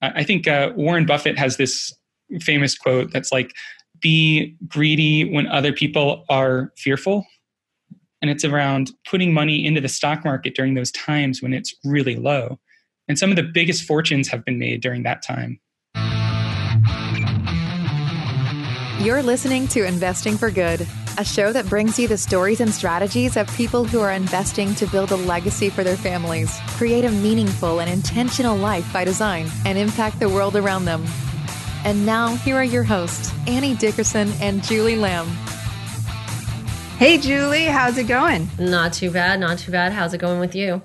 I think uh, Warren Buffett has this famous quote that's like, be greedy when other people are fearful. And it's around putting money into the stock market during those times when it's really low. And some of the biggest fortunes have been made during that time. You're listening to Investing for Good, a show that brings you the stories and strategies of people who are investing to build a legacy for their families, create a meaningful and intentional life by design, and impact the world around them. And now, here are your hosts, Annie Dickerson and Julie Lamb. Hey, Julie, how's it going? Not too bad. Not too bad. How's it going with you?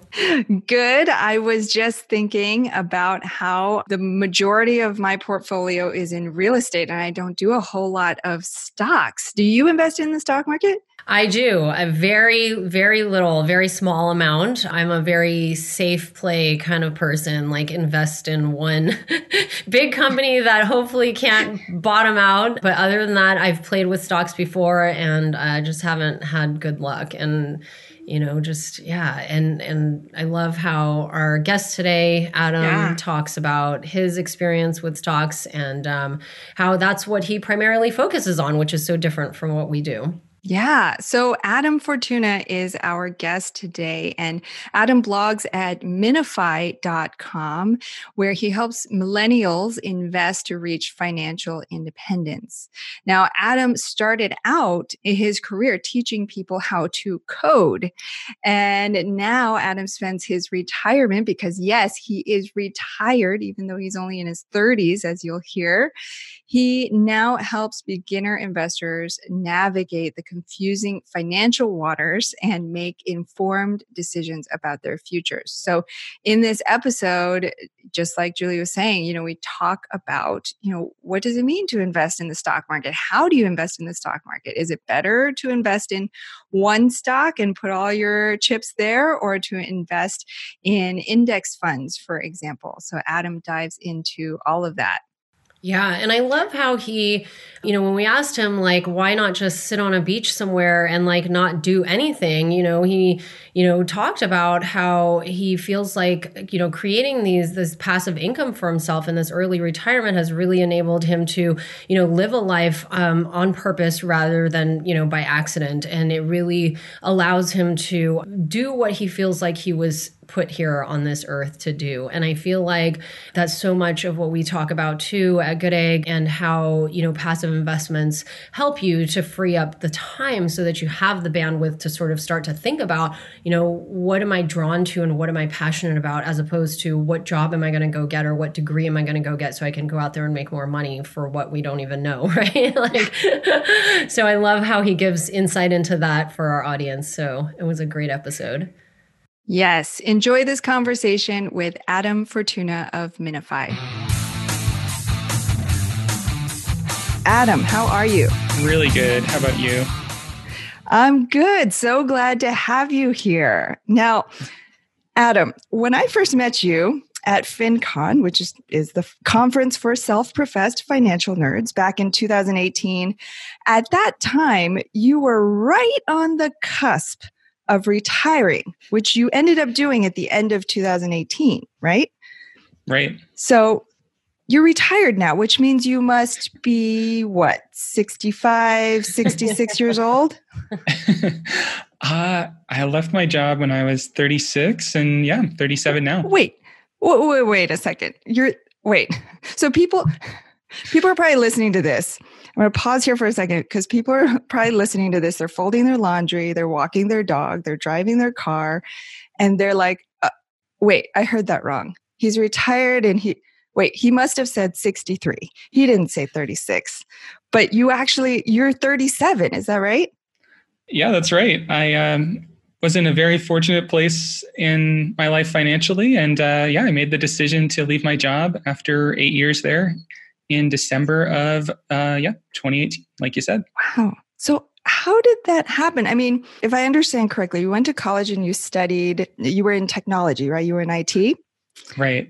Good. I was just thinking about how the majority of my portfolio is in real estate and I don't do a whole lot of stocks. Do you invest in the stock market? I do a very, very little, very small amount. I'm a very safe play kind of person, like invest in one big company that hopefully can't bottom out. But other than that, I've played with stocks before and I just haven't had good luck. And you know just yeah and and i love how our guest today adam yeah. talks about his experience with stocks and um, how that's what he primarily focuses on which is so different from what we do yeah. So Adam Fortuna is our guest today, and Adam blogs at minafi.com, where he helps millennials invest to reach financial independence. Now, Adam started out his career teaching people how to code. And now Adam spends his retirement because, yes, he is retired, even though he's only in his 30s, as you'll hear. He now helps beginner investors navigate the confusing financial waters and make informed decisions about their futures. So, in this episode, just like Julie was saying, you know, we talk about, you know, what does it mean to invest in the stock market? How do you invest in the stock market? Is it better to invest in one stock and put all your chips there or to invest in index funds, for example? So, Adam dives into all of that. Yeah. And I love how he, you know, when we asked him, like, why not just sit on a beach somewhere and like not do anything, you know, he, you know, talked about how he feels like, you know, creating these, this passive income for himself in this early retirement has really enabled him to, you know, live a life um, on purpose rather than, you know, by accident. And it really allows him to do what he feels like he was put here on this earth to do. And I feel like that's so much of what we talk about too at Good Egg and how, you know, passive investments help you to free up the time so that you have the bandwidth to sort of start to think about, you know, what am I drawn to and what am I passionate about as opposed to what job am I going to go get or what degree am I going to go get so I can go out there and make more money for what we don't even know, right? like so I love how he gives insight into that for our audience. So it was a great episode. Yes. Enjoy this conversation with Adam Fortuna of Minafi. Adam, how are you? Really good. How about you? I'm good. So glad to have you here. Now, Adam, when I first met you at FinCon, which is, is the conference for self professed financial nerds back in 2018, at that time, you were right on the cusp of retiring, which you ended up doing at the end of 2018, right? Right. So you're retired now, which means you must be what, 65, 66 years old? uh, I left my job when I was 36 and yeah, I'm 37 now. Wait, wait, wait, wait a second. You're, wait. So people, people are probably listening to this I'm going to pause here for a second because people are probably listening to this. They're folding their laundry, they're walking their dog, they're driving their car, and they're like, uh, wait, I heard that wrong. He's retired and he, wait, he must have said 63. He didn't say 36. But you actually, you're 37. Is that right? Yeah, that's right. I um, was in a very fortunate place in my life financially. And uh, yeah, I made the decision to leave my job after eight years there in December of uh, yeah 2018, like you said. Wow. So how did that happen? I mean, if I understand correctly, you went to college and you studied. You were in technology, right? You were in IT. Right.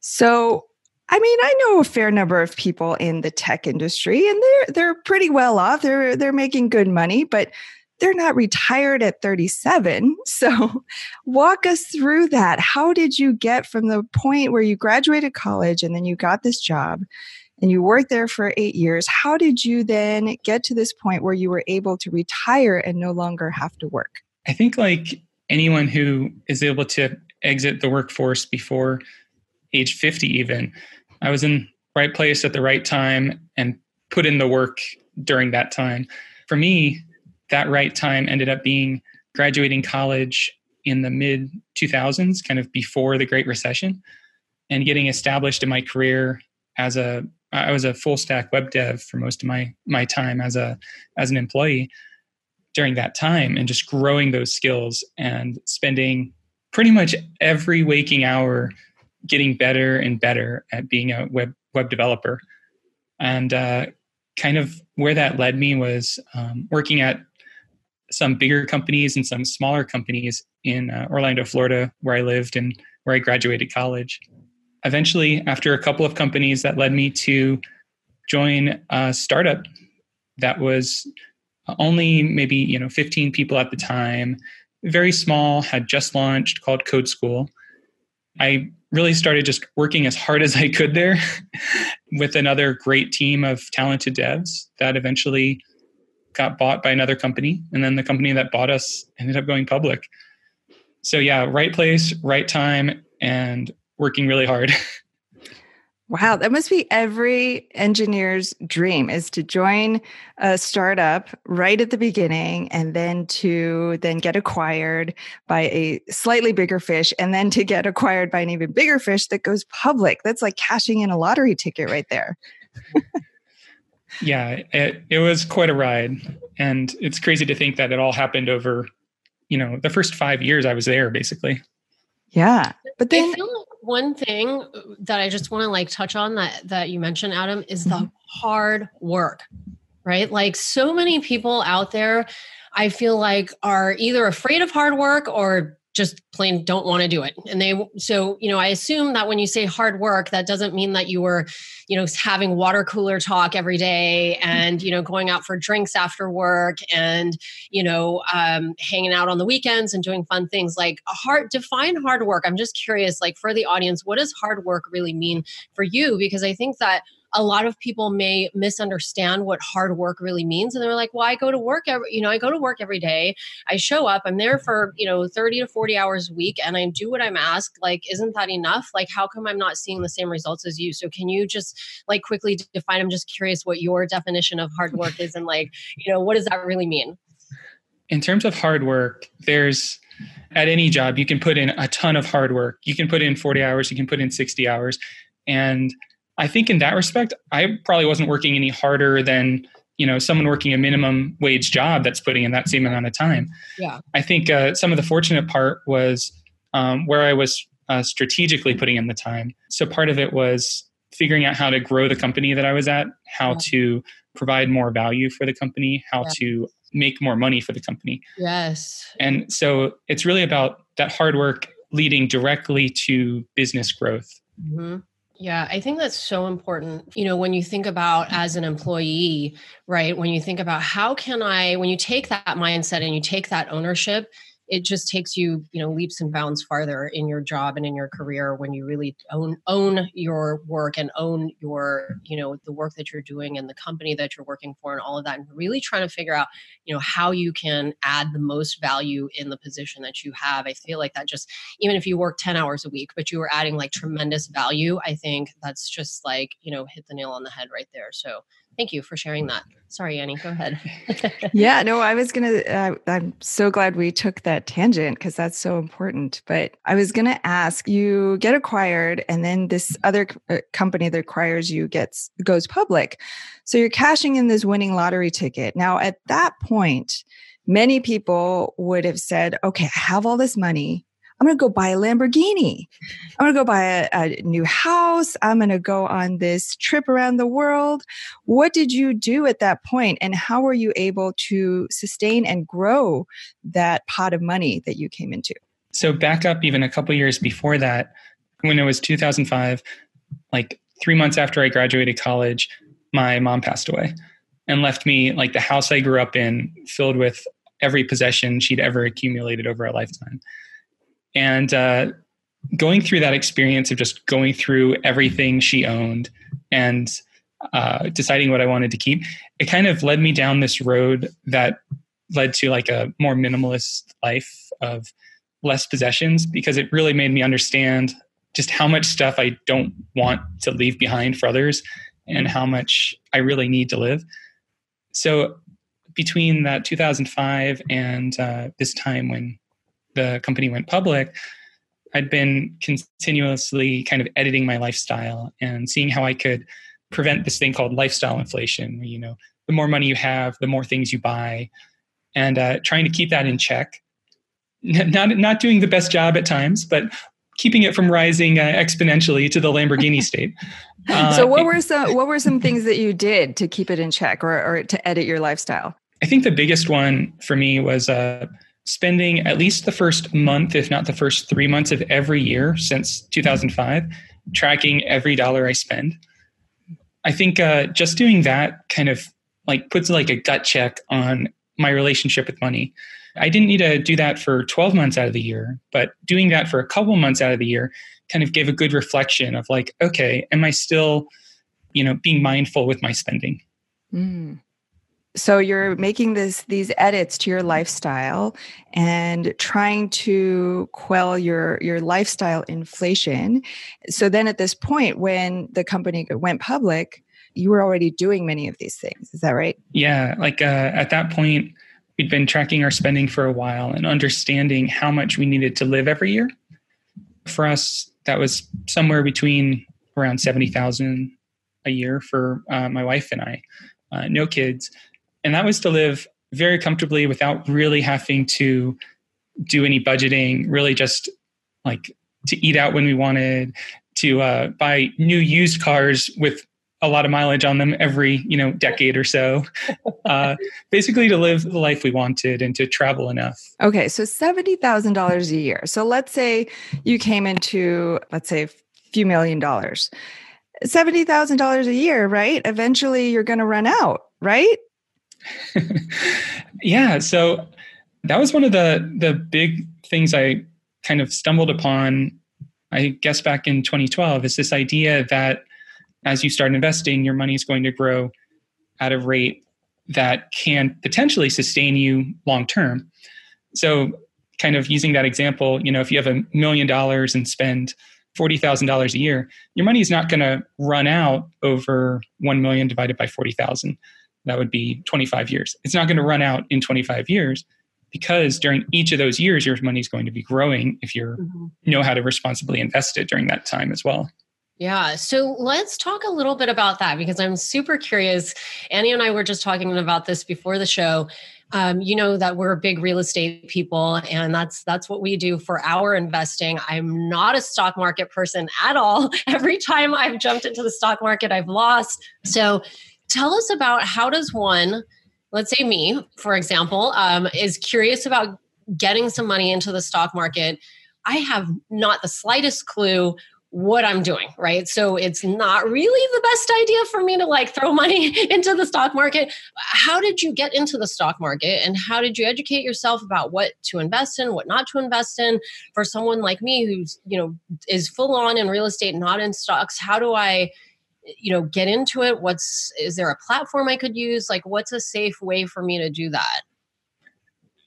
So I mean, I know a fair number of people in the tech industry, and they're they're pretty well off. They're they're making good money, but they're not retired at 37. So walk us through that. How did you get from the point where you graduated college and then you got this job and you worked there for eight years? How did you then get to this point where you were able to retire and no longer have to work? I think, like anyone who is able to exit the workforce before age 50, even, I was in right place at the right time and put in the work during that time. For me, that right time ended up being graduating college in the mid 2000s, kind of before the Great Recession, and getting established in my career as a I was a full stack web dev for most of my my time as a as an employee during that time and just growing those skills and spending pretty much every waking hour getting better and better at being a web web developer and uh, kind of where that led me was um, working at some bigger companies and some smaller companies in uh, Orlando, Florida, where I lived and where I graduated college. Eventually, after a couple of companies, that led me to join a startup that was only maybe you know 15 people at the time, very small, had just launched, called Code School. I really started just working as hard as I could there with another great team of talented devs that eventually got bought by another company. And then the company that bought us ended up going public. So, yeah, right place, right time, and working really hard. Wow, that must be every engineer's dream is to join a startup right at the beginning and then to then get acquired by a slightly bigger fish and then to get acquired by an even bigger fish that goes public. That's like cashing in a lottery ticket right there. yeah, it, it was quite a ride. And it's crazy to think that it all happened over, you know, the first five years I was there basically. Yeah. But then one thing that I just want to like touch on that that you mentioned, Adam, is the mm-hmm. hard work, right? Like so many people out there, I feel like are either afraid of hard work or just plain don't want to do it. And they so you know i assume that when you say hard work that doesn't mean that you were you know having water cooler talk every day and you know going out for drinks after work and you know um, hanging out on the weekends and doing fun things. Like hard define hard work. I'm just curious like for the audience what does hard work really mean for you? Because i think that a lot of people may misunderstand what hard work really means and they're like well i go to work every you know i go to work every day. I show up i'm there for you know 30 to 40 hours a week and i do what i'm asked like isn't that enough? Like how come i'm not seeing the same results as you? So can you just like quickly define i'm just curious what your definition of hard work is and like you know what does that really mean? In terms of hard work there's at any job you can put in a ton of hard work. You can put in 40 hours you can put in 60 hours and I think in that respect, I probably wasn't working any harder than you know someone working a minimum wage job that's putting in that same amount of time. Yeah, I think uh, some of the fortunate part was um, where I was uh, strategically putting in the time. So part of it was figuring out how to grow the company that I was at, how yeah. to provide more value for the company, how yeah. to make more money for the company. Yes. And so it's really about that hard work leading directly to business growth. Mm-hmm. Yeah, I think that's so important. You know, when you think about as an employee, right? When you think about how can I, when you take that mindset and you take that ownership, it just takes you you know leaps and bounds farther in your job and in your career when you really own own your work and own your you know the work that you're doing and the company that you're working for and all of that and really trying to figure out you know how you can add the most value in the position that you have. I feel like that just even if you work 10 hours a week but you are adding like tremendous value i think that's just like you know hit the nail on the head right there. So Thank you for sharing that. Sorry, Annie, go ahead. yeah, no, I was going to, uh, I'm so glad we took that tangent because that's so important. But I was going to ask you get acquired, and then this other uh, company that acquires you gets goes public. So you're cashing in this winning lottery ticket. Now, at that point, many people would have said, okay, I have all this money. I'm going to go buy a Lamborghini. I'm going to go buy a, a new house. I'm going to go on this trip around the world. What did you do at that point and how were you able to sustain and grow that pot of money that you came into? So back up even a couple years before that, when it was 2005, like 3 months after I graduated college, my mom passed away and left me like the house I grew up in filled with every possession she'd ever accumulated over a lifetime. And uh, going through that experience of just going through everything she owned and uh, deciding what I wanted to keep, it kind of led me down this road that led to like a more minimalist life of less possessions because it really made me understand just how much stuff I don't want to leave behind for others and how much I really need to live. So between that 2005 and uh, this time when the company went public, I'd been continuously kind of editing my lifestyle and seeing how I could prevent this thing called lifestyle inflation. Where, you know, the more money you have, the more things you buy, and uh, trying to keep that in check. Not not doing the best job at times, but keeping it from rising uh, exponentially to the Lamborghini state. Uh, so, what were some what were some things that you did to keep it in check, or, or to edit your lifestyle? I think the biggest one for me was uh, spending at least the first month, if not the first three months of every year since 2005, tracking every dollar I spend. I think uh, just doing that kind of like puts like a gut check on my relationship with money. I didn't need to do that for 12 months out of the year, but doing that for a couple months out of the year kind of gave a good reflection of like, okay, am I still, you know, being mindful with my spending? Mm so you're making this these edits to your lifestyle and trying to quell your your lifestyle inflation. So then at this point when the company went public you were already doing many of these things. Is that right? Yeah like uh, at that point we'd been tracking our spending for a while and understanding how much we needed to live every year. For us that was somewhere between around 70000 a year for uh, my wife and i. Uh, no kids and that was to live very comfortably without really having to do any budgeting, really just like to eat out when we wanted, to uh, buy new used cars with a lot of mileage on them every you know decade or so. Uh, basically to live the life we wanted and to travel enough. Okay so $70000 a year. So let's say you came into let's say a few million dollars. $70000 a year right? Eventually you're going to run out right yeah, so that was one of the the big things I kind of stumbled upon. I guess back in 2012 is this idea that as you start investing, your money is going to grow at a rate that can potentially sustain you long term. So, kind of using that example, you know, if you have a million dollars and spend forty thousand dollars a year, your money is not going to run out over one million divided by forty thousand that would be 25 years. It's not going to run out in 25 years because during each of those years, your money is going to be growing if you mm-hmm. know how to responsibly invest it during that time as well. Yeah. So let's talk a little bit about that because I'm super curious. Annie and I were just talking about this before the show. Um, you know that we're big real estate people and that's that's what we do for our investing i'm not a stock market person at all every time i've jumped into the stock market i've lost so tell us about how does one let's say me for example um, is curious about getting some money into the stock market. I have not the slightest clue what i'm doing right? So it's not really the best idea for me to like throw money into the stock market. How did you get into the stock market and how did you educate yourself about what to invest in what not to invest in? For someone like me who's you know is full on in real estate not in stocks how do i you know get into it what's is there a platform i could use like what's a safe way for me to do that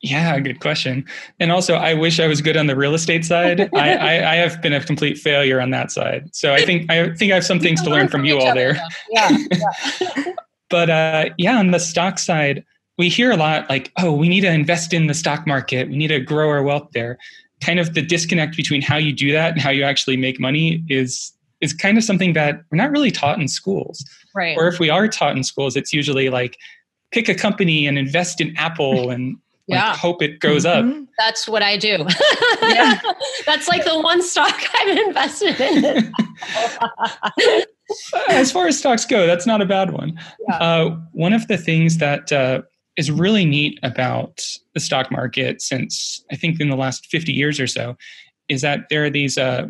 yeah, good question. And also, I wish I was good on the real estate side. I, I, I, have been a complete failure on that side. So I think I think I have some things to learn from, you all there. Yeah. yeah. but uh, yeah, on the stock side, we hear a lot like, "Oh, we need to invest in the stock market. We need to grow our wealth there." Kind of the disconnect between how you do that and how you actually make money is is kind of something that we're not really taught in schools. Right. Or if we are taught in schools, it's usually like pick a company and invest in Apple and yeah. Like, hope it goes mm-hmm. up. That's what I do. yeah. That's like the one stock I've invested in. as far as stocks go, that's not a bad one. Yeah. Uh, one of the things that uh, is really neat about the stock market since I think in the last 50 years or so is that there are these uh,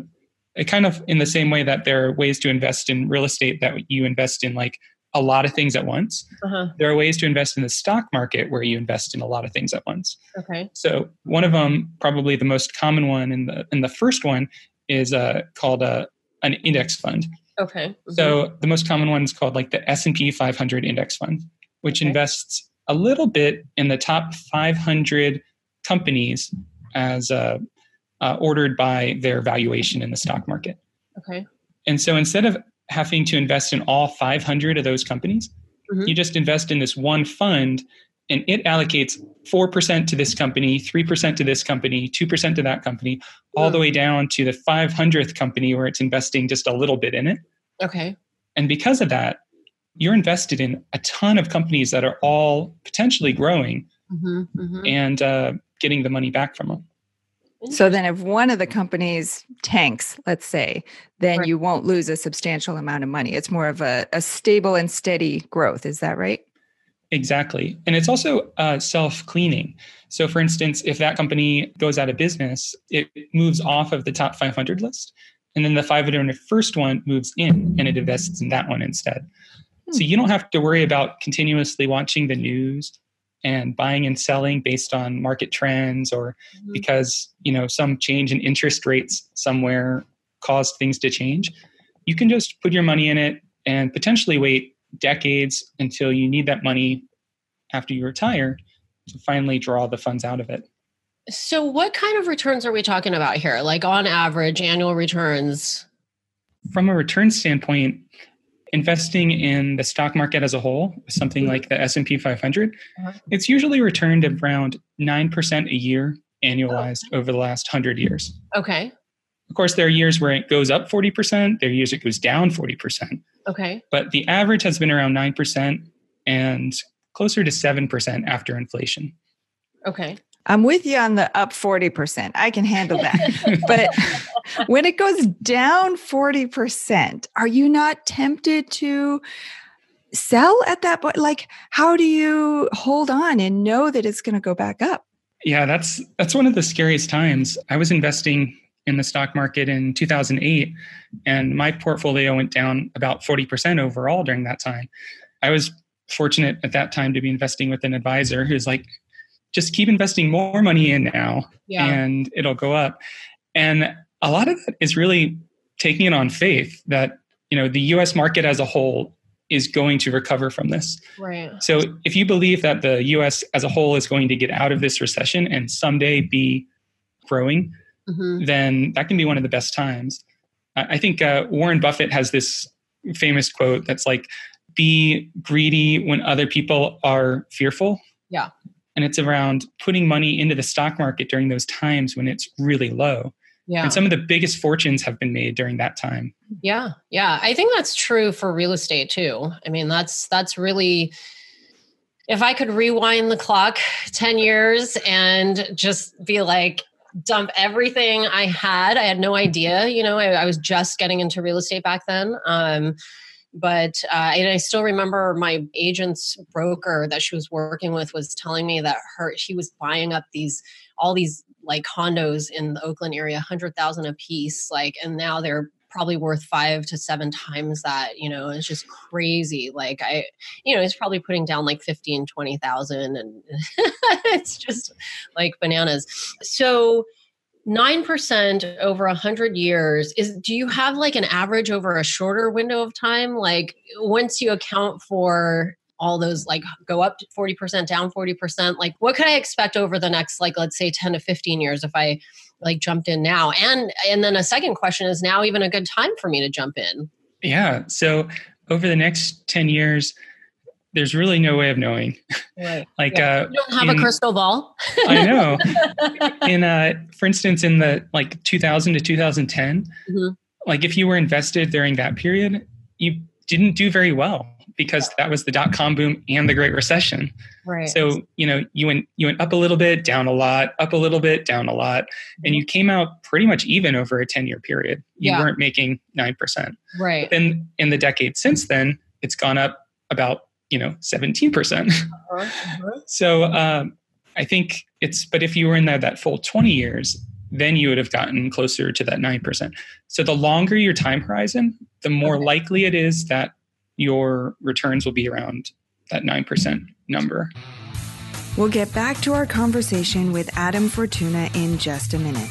kind of in the same way that there are ways to invest in real estate that you invest in like a lot of things at once. Uh-huh. There are ways to invest in the stock market where you invest in a lot of things at once. Okay. So one of them, probably the most common one, and the and the first one is uh, called a an index fund. Okay. Mhm. So the most common one is called like the S and P 500 index fund, which Okay. invests a little bit in the top 500 companies as uh, uh, ordered by their valuation in the stock market. okay. And so instead of having to invest in all 500 of those companies, Mhm. you just invest in this one fund and it allocates 4% to this company, 3% to this company, 2% to that company, all the Mm. way down to the 500th company where it's investing just a little bit in it. Okay. And because of that, you're invested in a ton of companies that are all potentially growing hmm hmm and uh, getting the money back from them. So then, if one of the companies tanks, let's say, then Right. you won't lose a substantial amount of money. It's more of a, a stable and steady growth. Is that right? Exactly. And it's also uh, self cleaning. So, for instance, if that company goes out of business, it moves off of the top 500 list. And then the 501st one moves in and it invests in that one instead. So, you don't have to worry about continuously watching the news and buying and selling based on market trends or Mhm. because you know some change in interest rates somewhere caused things to change you can just put your money in it and potentially wait decades until you need that money after you retire to finally draw the funds out of it So, what kind of returns are we talking about here? Like on average, annual returns? from a return standpoint investing in the stock market as a whole something Mhm. like the s&p 500 Uh-huh. it's usually returned around 9% a year annualized Oh. over the last 100 years Okay. Of course, there are years where it goes up 40%, there are years it goes down 40%, Okay. but the average has been around 9% and closer to 7% after inflation. Okay. I'm with you on the up 40%. I can handle that. but when it goes down 40%, are you not tempted to sell at that point? Like, how do you hold on and know that it's going to go back up? Yeah, that's that's one of the scariest times. I was investing in the stock market in 2008 and my portfolio went down about 40% overall during that time. I was fortunate at that time to be investing with an advisor who's like just keep investing more money in now Yeah. and it'll go up. And a lot of that is really taking it on faith that you know the US market as a whole is going to recover from this. right. So if you believe that the US as a whole is going to get out of this recession and someday be growing, hmm then that can be one of the best times. I I think uh, Warren Buffett has this famous quote that's like, be greedy when other people are fearful. Yeah. And it's around putting money into the stock market during those times when it's really low. Yeah. And some of the biggest fortunes have been made during that time. Yeah, yeah. I think that's true for real estate too. I mean, that's that's really if I could rewind the clock 10 years and just be like dump everything I had. I had no idea, you know, I, I was just getting into real estate back then. Um but uh, and I still remember my agent's broker that she was working with was telling me that her she was buying up these all these like condos in the Oakland area, hundred thousand a piece, like, and now they're probably worth five to seven times that. You know, it's just crazy. Like, I, you know, he's probably putting down like fifteen, twenty thousand, and it's just like bananas. So. 9% over 100 years is do you have like an average over a shorter window of time? Like once you account for all those like go up 40% down 40% like what could i expect over the next like let's say 10 to 15 years if i like jumped in now? And and then a second question is now even a good time for me to jump in? Yeah. So over the next 10 years, there's really no way of knowing. right Like, Yeah. uh, you don't have in- a crystal ball I know. in uh for instance in the like 2000 to 2010 Mhm. like if you were invested during that period you didn't do very well because that was the dot-com boom and the great recession right so you know you went you went up a little bit down a lot up a little bit down a lot and you came out pretty much even over a 10 year period you Yeah. weren't making 9% right And in the decade since then it's gone up about you know 17% Uh-huh, uh-huh. so um, I think it's, but if you were in there that full 20 years, then you would have gotten closer to that 9%. So the longer your time horizon, the more Okay. likely it is that your returns will be around that 9% number. We'll get back to our conversation with Adam Fortuna in just a minute.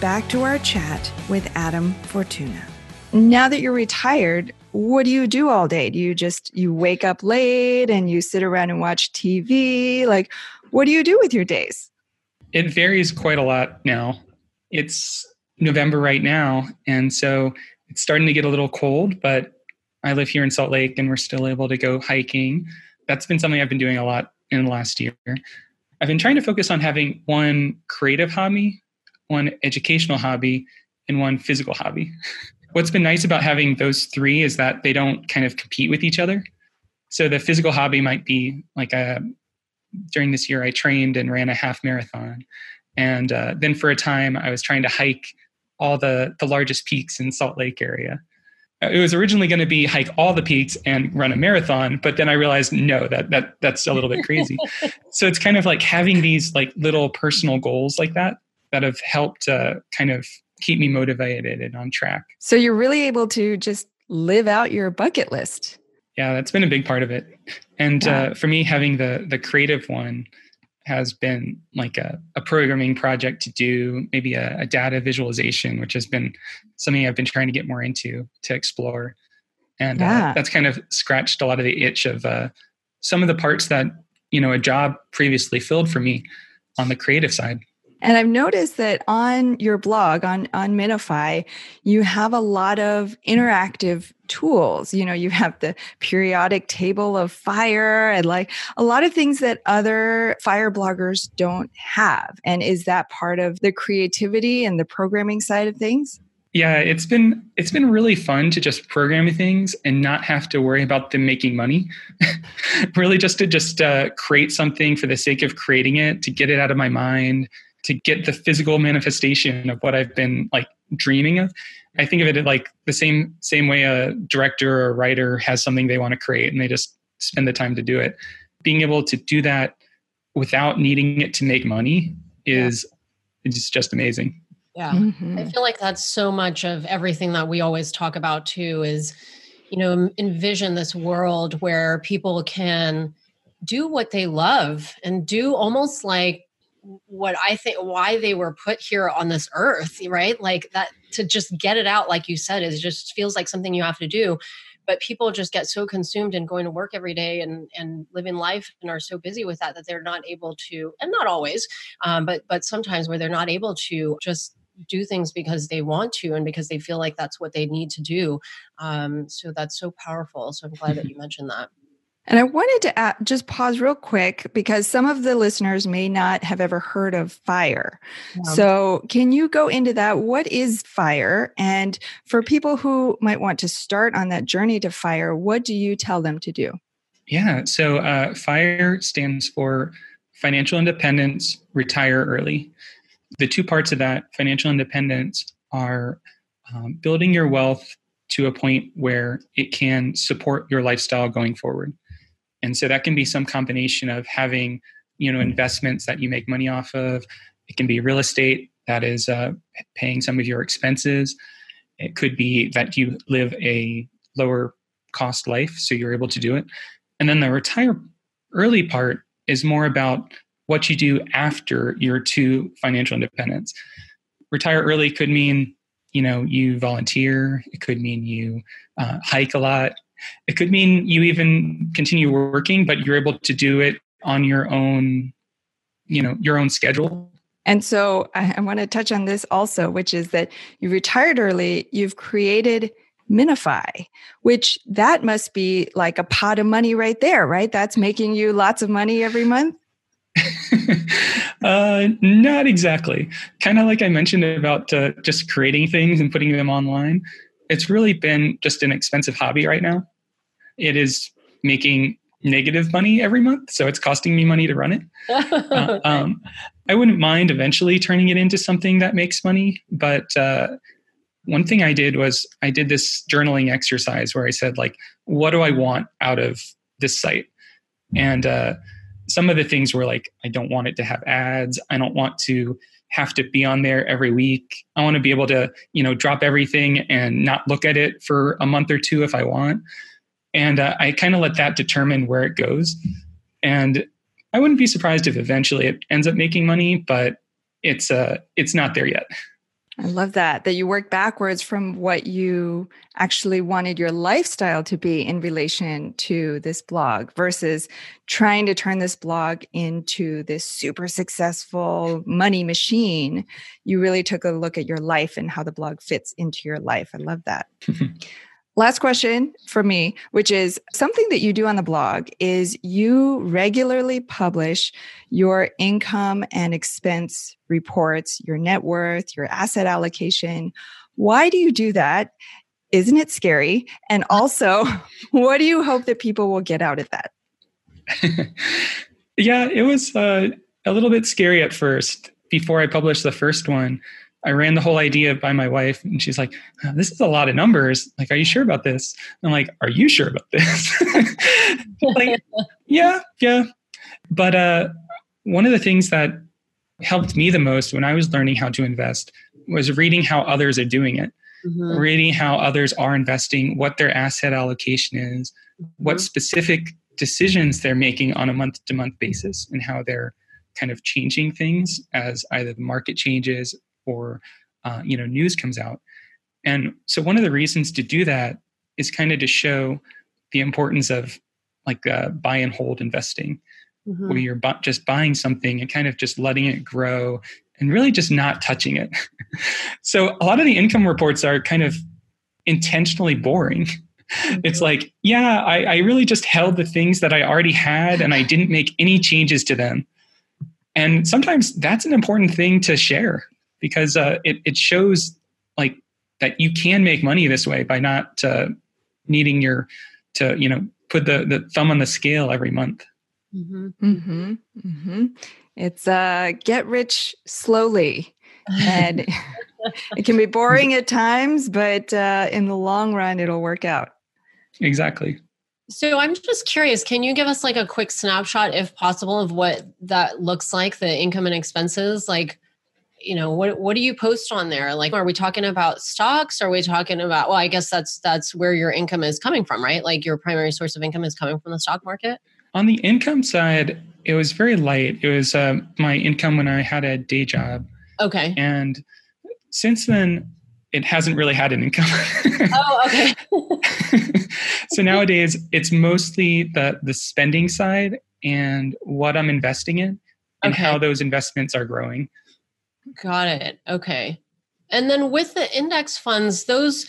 back to our chat with Adam Fortuna. Now that you're retired, what do you do all day? Do you just you wake up late and you sit around and watch TV? Like what do you do with your days? It varies quite a lot now. It's November right now, and so it's starting to get a little cold, but I live here in Salt Lake and we're still able to go hiking. That's been something I've been doing a lot in the last year. I've been trying to focus on having one creative hobby one educational hobby, and one physical hobby. What's been nice about having those three is that they don't kind of compete with each other. So the physical hobby might be like a during this year I trained and ran a half marathon, and uh, then for a time I was trying to hike all the the largest peaks in Salt Lake area. It was originally going to be hike all the peaks and run a marathon, but then I realized no, that that that's a little bit crazy. so it's kind of like having these like little personal goals like that that have helped uh, kind of keep me motivated and on track. So you're really able to just live out your bucket list. Yeah, that's been a big part of it. And yeah. uh, for me, having the the creative one has been like a, a programming project to do, maybe a, a, data visualization, which has been something I've been trying to get more into to explore. And uh, yeah. uh, that's kind of scratched a lot of the itch of uh, some of the parts that you know a job previously filled for me on the creative side. And I've noticed that on your blog, on, on Minafi, you have a lot of interactive tools. You know, you have the periodic table of fire and like a lot of things that other fire bloggers don't have. And is that part of the creativity and the programming side of things? Yeah, it's been it's been really fun to just program things and not have to worry about them making money. really, just to just uh, create something for the sake of creating it, to get it out of my mind, to get the physical manifestation of what I've been like dreaming of. I think of it like the same same way a director or a writer has something they want to create and they just spend the time to do it. Being able to do that without needing it to make money is yeah. it's just amazing. Yeah. Mm-hmm. I feel like that's so much of everything that we always talk about too is you know envision this world where people can do what they love and do almost like what I think why they were put here on this earth, right? Like that to just get it out, like you said, is just feels like something you have to do. But people just get so consumed in going to work every day and and living life and are so busy with that that they're not able to, and not always, um, but but sometimes where they're not able to just do things because they want to and because they feel like that's what they need to do. Um, so that's so powerful. So I'm glad that you mentioned that. And I wanted to add, just pause real quick because some of the listeners may not have ever heard of FIRE. Yeah. So, can you go into that? What is FIRE? And for people who might want to start on that journey to FIRE, what do you tell them to do? Yeah. So, uh, FIRE stands for Financial Independence, Retire Early. The two parts of that financial independence are um, building your wealth to a point where it can support your lifestyle going forward. And so that can be some combination of having, you know, investments that you make money off of. It can be real estate that is uh, paying some of your expenses. It could be that you live a lower cost life, so you're able to do it. And then the retire early part is more about what you do after your two financial independence. Retire early could mean, you know, you volunteer. It could mean you uh, hike a lot. It could mean you even continue working, but you're able to do it on your own, you know, your own schedule. And so I, I want to touch on this also, which is that you retired early, you've created Minafi, which that must be like a pot of money right there, right? That's making you lots of money every month. uh, not exactly. Kind of like I mentioned about uh, just creating things and putting them online it's really been just an expensive hobby right now. It is making negative money every month, so it's costing me money to run it. uh, um, I wouldn't mind eventually turning it into something that makes money, but uh, one thing I did was I did this journaling exercise where I said like, what do I want out of this site? And uh, some of the things were like, I don't want it to have ads. I don't want to have to be on there every week. I want to be able to, you know, drop everything and not look at it for a month or two if I want. And uh, I kind of let that determine where it goes. And I wouldn't be surprised if eventually it ends up making money, but it's uh it's not there yet. I love that, that you work backwards from what you actually wanted your lifestyle to be in relation to this blog versus trying to turn this blog into this super successful money machine. You really took a look at your life and how the blog fits into your life. I love that. Last question for me, which is something that you do on the blog is you regularly publish your income and expense reports, your net worth, your asset allocation. Why do you do that? Isn't it scary? And also, what do you hope that people will get out of that? yeah, it was uh, a little bit scary at first before I published the first one. I ran the whole idea by my wife, and she's like, "This is a lot of numbers. Like, are you sure about this?" I'm like, "Are you sure about this?" like, yeah, yeah. But uh, one of the things that helped me the most when I was learning how to invest was reading how others are doing it, mm-hmm. reading how others are investing, what their asset allocation is, mm-hmm. what specific decisions they're making on a month to month basis, and how they're kind of changing things as either the market changes or uh, you know news comes out. And so one of the reasons to do that is kind of to show the importance of like uh, buy and hold investing mm-hmm. where you're bu- just buying something and kind of just letting it grow and really just not touching it. So a lot of the income reports are kind of intentionally boring. Mm-hmm. it's like yeah I, I really just held the things that i already had and i didn't make any changes to them. And sometimes that's an important thing to share because uh, it, it shows like that you can make money this way by not uh, needing your to you know put the, the thumb on the scale every month mm-hmm. Mm-hmm. Mm-hmm. it's uh get rich slowly and it can be boring at times but uh, in the long run it'll work out exactly so I'm just curious, can you give us like a quick snapshot if possible of what that looks like, the income and expenses? Like you know what what do you post on there? Like are we talking about stocks? Are we talking about well i guess that's that's where your income is coming from right? Like your primary source of income is coming from the stock market? On the income side it was very light. It was uh, my income when i had a day job. Okay. And since then it hasn't really had an income. Oh okay. So nowadays it's mostly the the spending side and what i'm investing in and okay. how those investments are growing Got it. Okay. And then with the index funds, those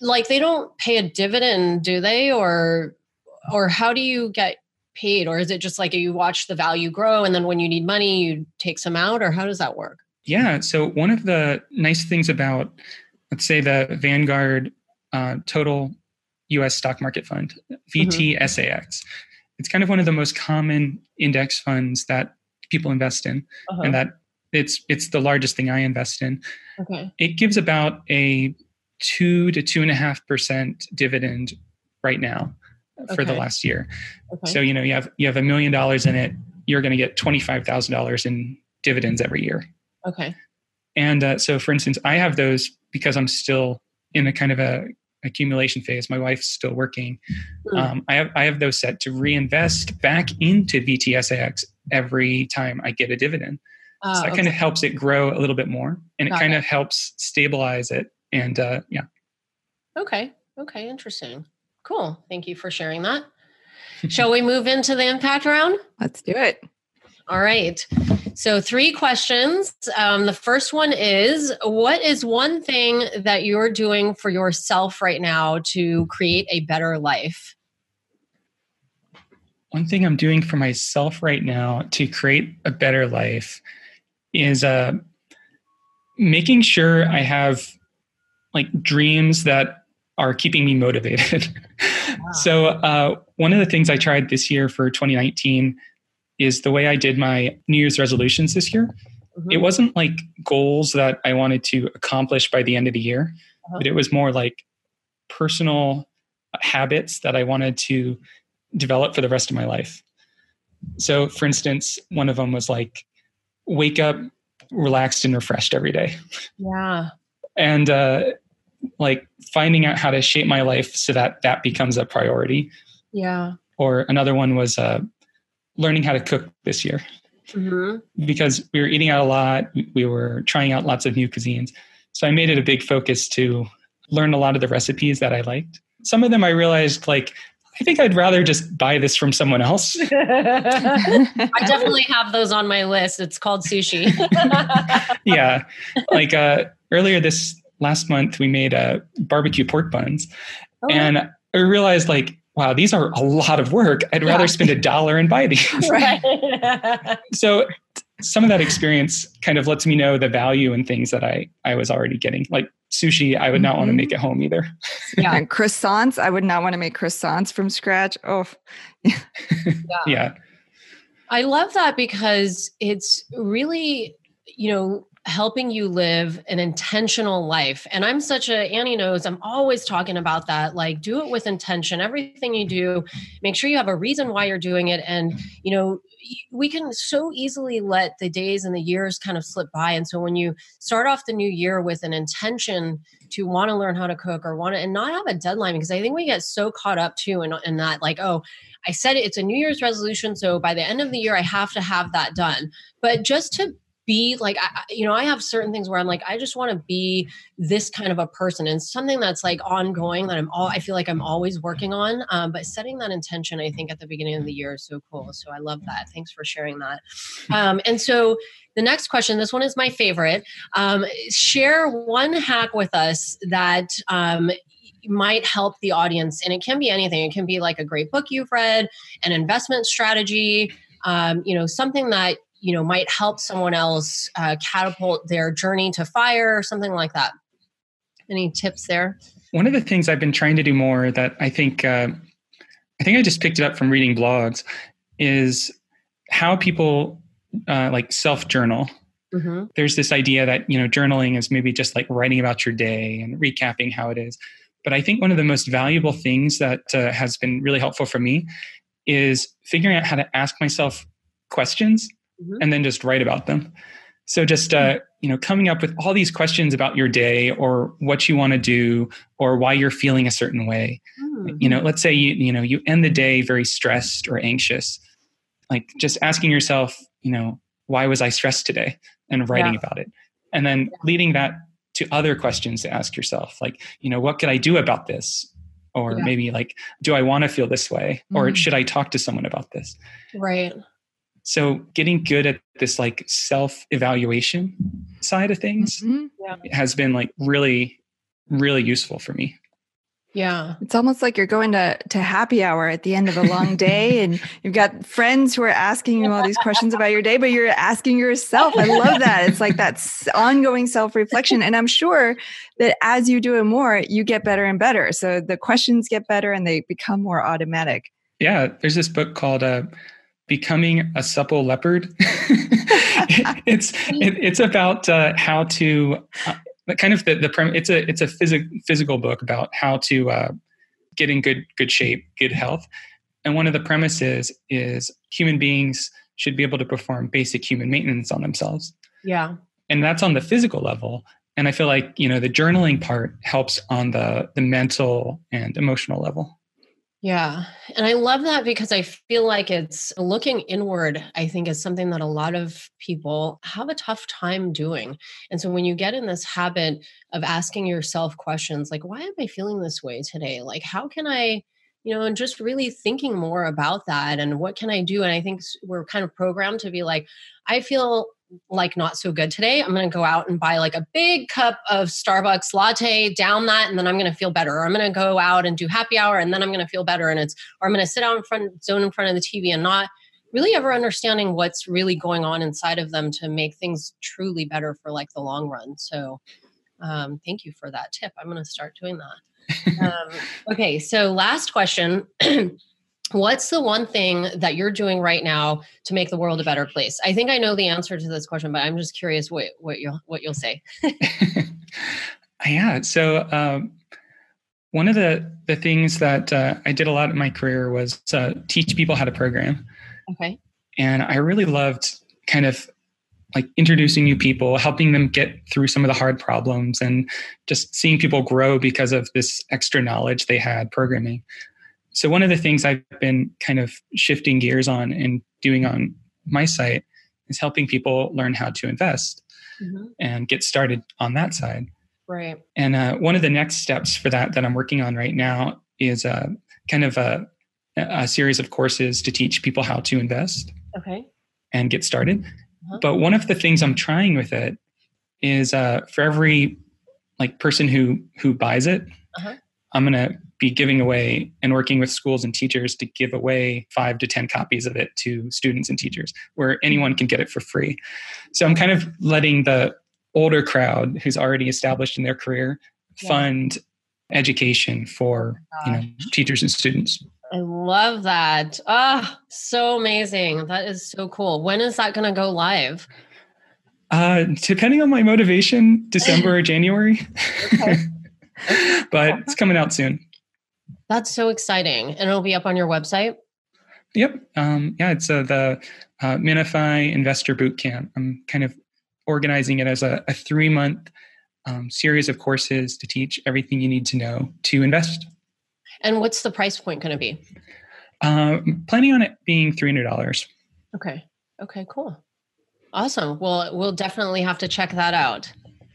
like they don't pay a dividend, do they? Or or how do you get paid or is it just like you watch the value grow and then when you need money you take some out or how does that work yeah so one of the nice things about let's say the vanguard uh, total us stock market fund vtsax mm-hmm. it's kind of one of the most common index funds that people invest in uh-huh. and that it's it's the largest thing i invest in okay it gives about a two to two and a half percent dividend right now for the last year. Okay. So you know you have you have a million dollars in it. You're going to get twenty five thousand dollars in dividends every year. Okay. And uh, so, for instance, I have those because I'm still in a kind of a accumulation phase. My wife's still working. Mm. Um, I have I have those set to reinvest back into VTSAX every time I get a dividend. Uh, so that okay. kind of helps it grow a little bit more, and it kind it. of helps stabilize it. And uh, yeah. Okay. Okay. Interesting. Cool. Thank you for sharing that. Shall we move into the impact round? Let's do it. All right. So, three questions. Um, the first one is What is one thing that you're doing for yourself right now to create a better life? One thing I'm doing for myself right now to create a better life is uh, making sure I have like dreams that are keeping me motivated. Wow. so, uh, one of the things I tried this year for 2019 is the way I did my New Year's resolutions this year. Mm-hmm. It wasn't like goals that I wanted to accomplish by the end of the year, uh-huh. but it was more like personal habits that I wanted to develop for the rest of my life. So, for instance, one of them was like wake up relaxed and refreshed every day. Yeah. And uh, like finding out how to shape my life so that that becomes a priority. Yeah. Or another one was uh, learning how to cook this year mm-hmm. because we were eating out a lot. We were trying out lots of new cuisines. So I made it a big focus to learn a lot of the recipes that I liked. Some of them I realized like I think I'd rather just buy this from someone else. I definitely have those on my list. It's called sushi. yeah. Like uh, earlier this last month we made uh, barbecue pork buns, oh. and I realized like, wow, these are a lot of work. I'd rather spend a dollar and buy these. Right. so some of that experience kind of lets me know the value in things that I I was already getting. Like sushi, I would not mm-hmm. want to make at home either. yeah, and croissants, I would not want to make croissants from scratch. Oh, yeah. yeah. I love that because it's really, you know, helping you live an intentional life. And I'm such a, Annie knows, I'm always talking about that. Like, do it with intention. Everything you do, make sure you have a reason why you're doing it. And, you know, we can so easily let the days and the years kind of slip by. And so when you start off the new year with an intention to want to learn how to cook or want to, and not have a deadline, because I think we get so caught up too in, in that, like, oh, I said it, it's a New Year's resolution. So by the end of the year, I have to have that done. But just to be like I, you know i have certain things where i'm like i just want to be this kind of a person and something that's like ongoing that i'm all i feel like i'm always working on um, but setting that intention i think at the beginning of the year is so cool so i love that. Thanks for sharing that. Um, and so the next question this one is my favorite um, share one hack with us that um, might help the audience and it can be anything. It can be like a great book you've read an investment strategy um, you know something that you know might help someone else uh, catapult their journey to fire or something like that. Any tips there? One of the things i've been trying to do more that i think uh, i think i just picked it up from reading blogs is how people uh, like self journal mm-hmm. there's this idea that you know journaling is maybe just like writing about your day and recapping how it is. But i think one of the most valuable things that uh, has been really helpful for me is figuring out how to ask myself questions mm-hmm. and then just write about them. So just uh, you know, coming up with all these questions about your day or what you want to do or why you're feeling a certain way. Mm-hmm. You know, let's say you you know you end the day very stressed or anxious. Like just asking yourself, you know, why was I stressed today, and writing yeah. about it, and then yeah. leading that to other questions to ask yourself, like, you know, what could I do about this? Or yeah. maybe like, do I want to feel this way? Mm-hmm. Or should I talk to someone about this? Right. So getting good at this like self evaluation side of things mm-hmm. yeah. has been like really, really useful for me. Yeah. It's almost like you're going to, to happy hour at the end of a long day and you've got friends who are asking you all these questions about your day, but you're asking yourself. I love that. It's like that ongoing self reflection. And I'm sure that as you do it more, you get better and better. So the questions get better and they become more automatic. Yeah. There's this book called uh, Becoming a Supple Leopard. it's, it, it's about uh, how to. Uh, kind of the the prem- it's a it's a phys- physical book about how to uh, get in good good shape, good health. And one of the premises is human beings should be able to perform basic human maintenance on themselves. Yeah. And that's on the physical level. And I feel like, you know, the journaling part helps on the the mental and emotional level. Yeah. And I love that because I feel like it's looking inward, I think, is something that a lot of people have a tough time doing. And so when you get in this habit of asking yourself questions like, why am I feeling this way today? Like, how can I, you know, and just really thinking more about that and what can I do? And I think we're kind of programmed to be like, I feel like not so good today, I'm going to go out and buy like a big cup of Starbucks latte, down that, and then I'm going to feel better. Or I'm going to go out and do happy hour, and then I'm going to feel better. And it's, or I'm going to sit out in front, zone in front of the TV, and not really ever understanding what's really going on inside of them to make things truly better for like the long run. So, um, thank you for that tip. I'm going to start doing that. um, okay, so last question. what's the one thing that you're doing right now to make the world a better place? I think i know the answer to this question but i'm just curious what, what you'll what you'll say. Yeah so um, one of the the things that uh, i did a lot in my career was uh, teach people how to program. Okay. And i really loved kind of like introducing new people helping them get through some of the hard problems and just seeing people grow because of this extra knowledge they had programming so one of the things I've been kind of shifting gears on and doing on my site is helping people learn how to invest mm-hmm. and get started on that side. Right. And uh, one of the next steps for that that I'm working on right now is uh, kind of a, a, series of courses to teach people how to invest. Okay. And get started. Uh-huh. But one of the things I'm trying with it is uh, for every like person who who buys it, uh-huh. I'm going to be giving away and working with schools and teachers to give away five to 10 copies of it to students and teachers where anyone can get it for free. So I'm kind of letting the older crowd who's already established in their career fund education for oh you know teachers and students. I love that. Ah, oh, so amazing. That is so cool. When is that going to go live? Uh, depending on my motivation, December or January. but it's coming out soon. That's so exciting. And it'll be up on your website? Yep. Um, yeah, it's uh, the uh, Minafi Investor Boot Camp. I'm kind of organizing it as a, a three month um, series of courses to teach everything you need to know to invest. And what's the price point going to be? Uh, planning on it being $300. Okay. Okay, cool. Awesome. Well, we'll definitely have to check that out.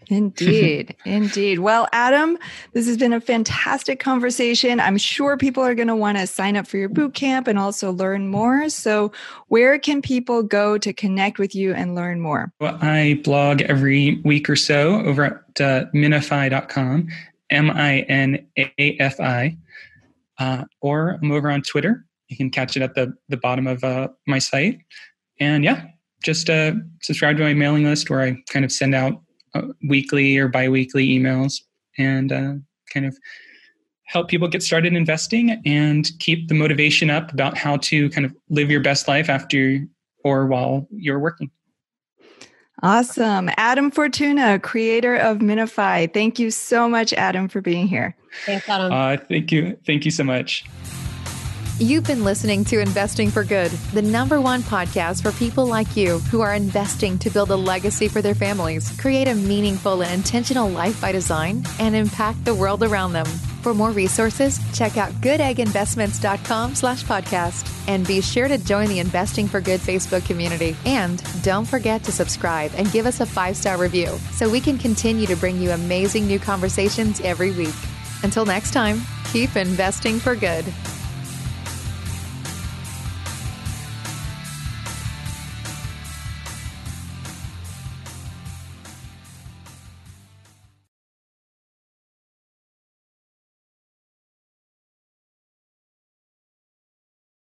Indeed. Indeed. Well, Adam, this has been a fantastic conversation. I'm sure people are going to want to sign up for your boot camp and also learn more. So, where can people go to connect with you and learn more? Well, I blog every week or so over at uh, minafi.com, M I N A F I, uh, or I'm over on Twitter. You can catch it at the, the bottom of uh, my site. And yeah, just uh, subscribe to my mailing list where I kind of send out weekly or biweekly emails and uh, kind of help people get started investing and keep the motivation up about how to kind of live your best life after or while you're working. Awesome. Adam Fortuna, creator of Minafi. Thank you so much, Adam, for being here. Thanks, Adam. Uh, thank you. Thank you so much. You've been listening to Investing for Good, the number one podcast for people like you who are investing to build a legacy for their families, create a meaningful and intentional life by design, and impact the world around them. For more resources, check out goodegginvestments.com slash podcast. And be sure to join the Investing for Good Facebook community. And don't forget to subscribe and give us a five-star review so we can continue to bring you amazing new conversations every week. Until next time, keep investing for good.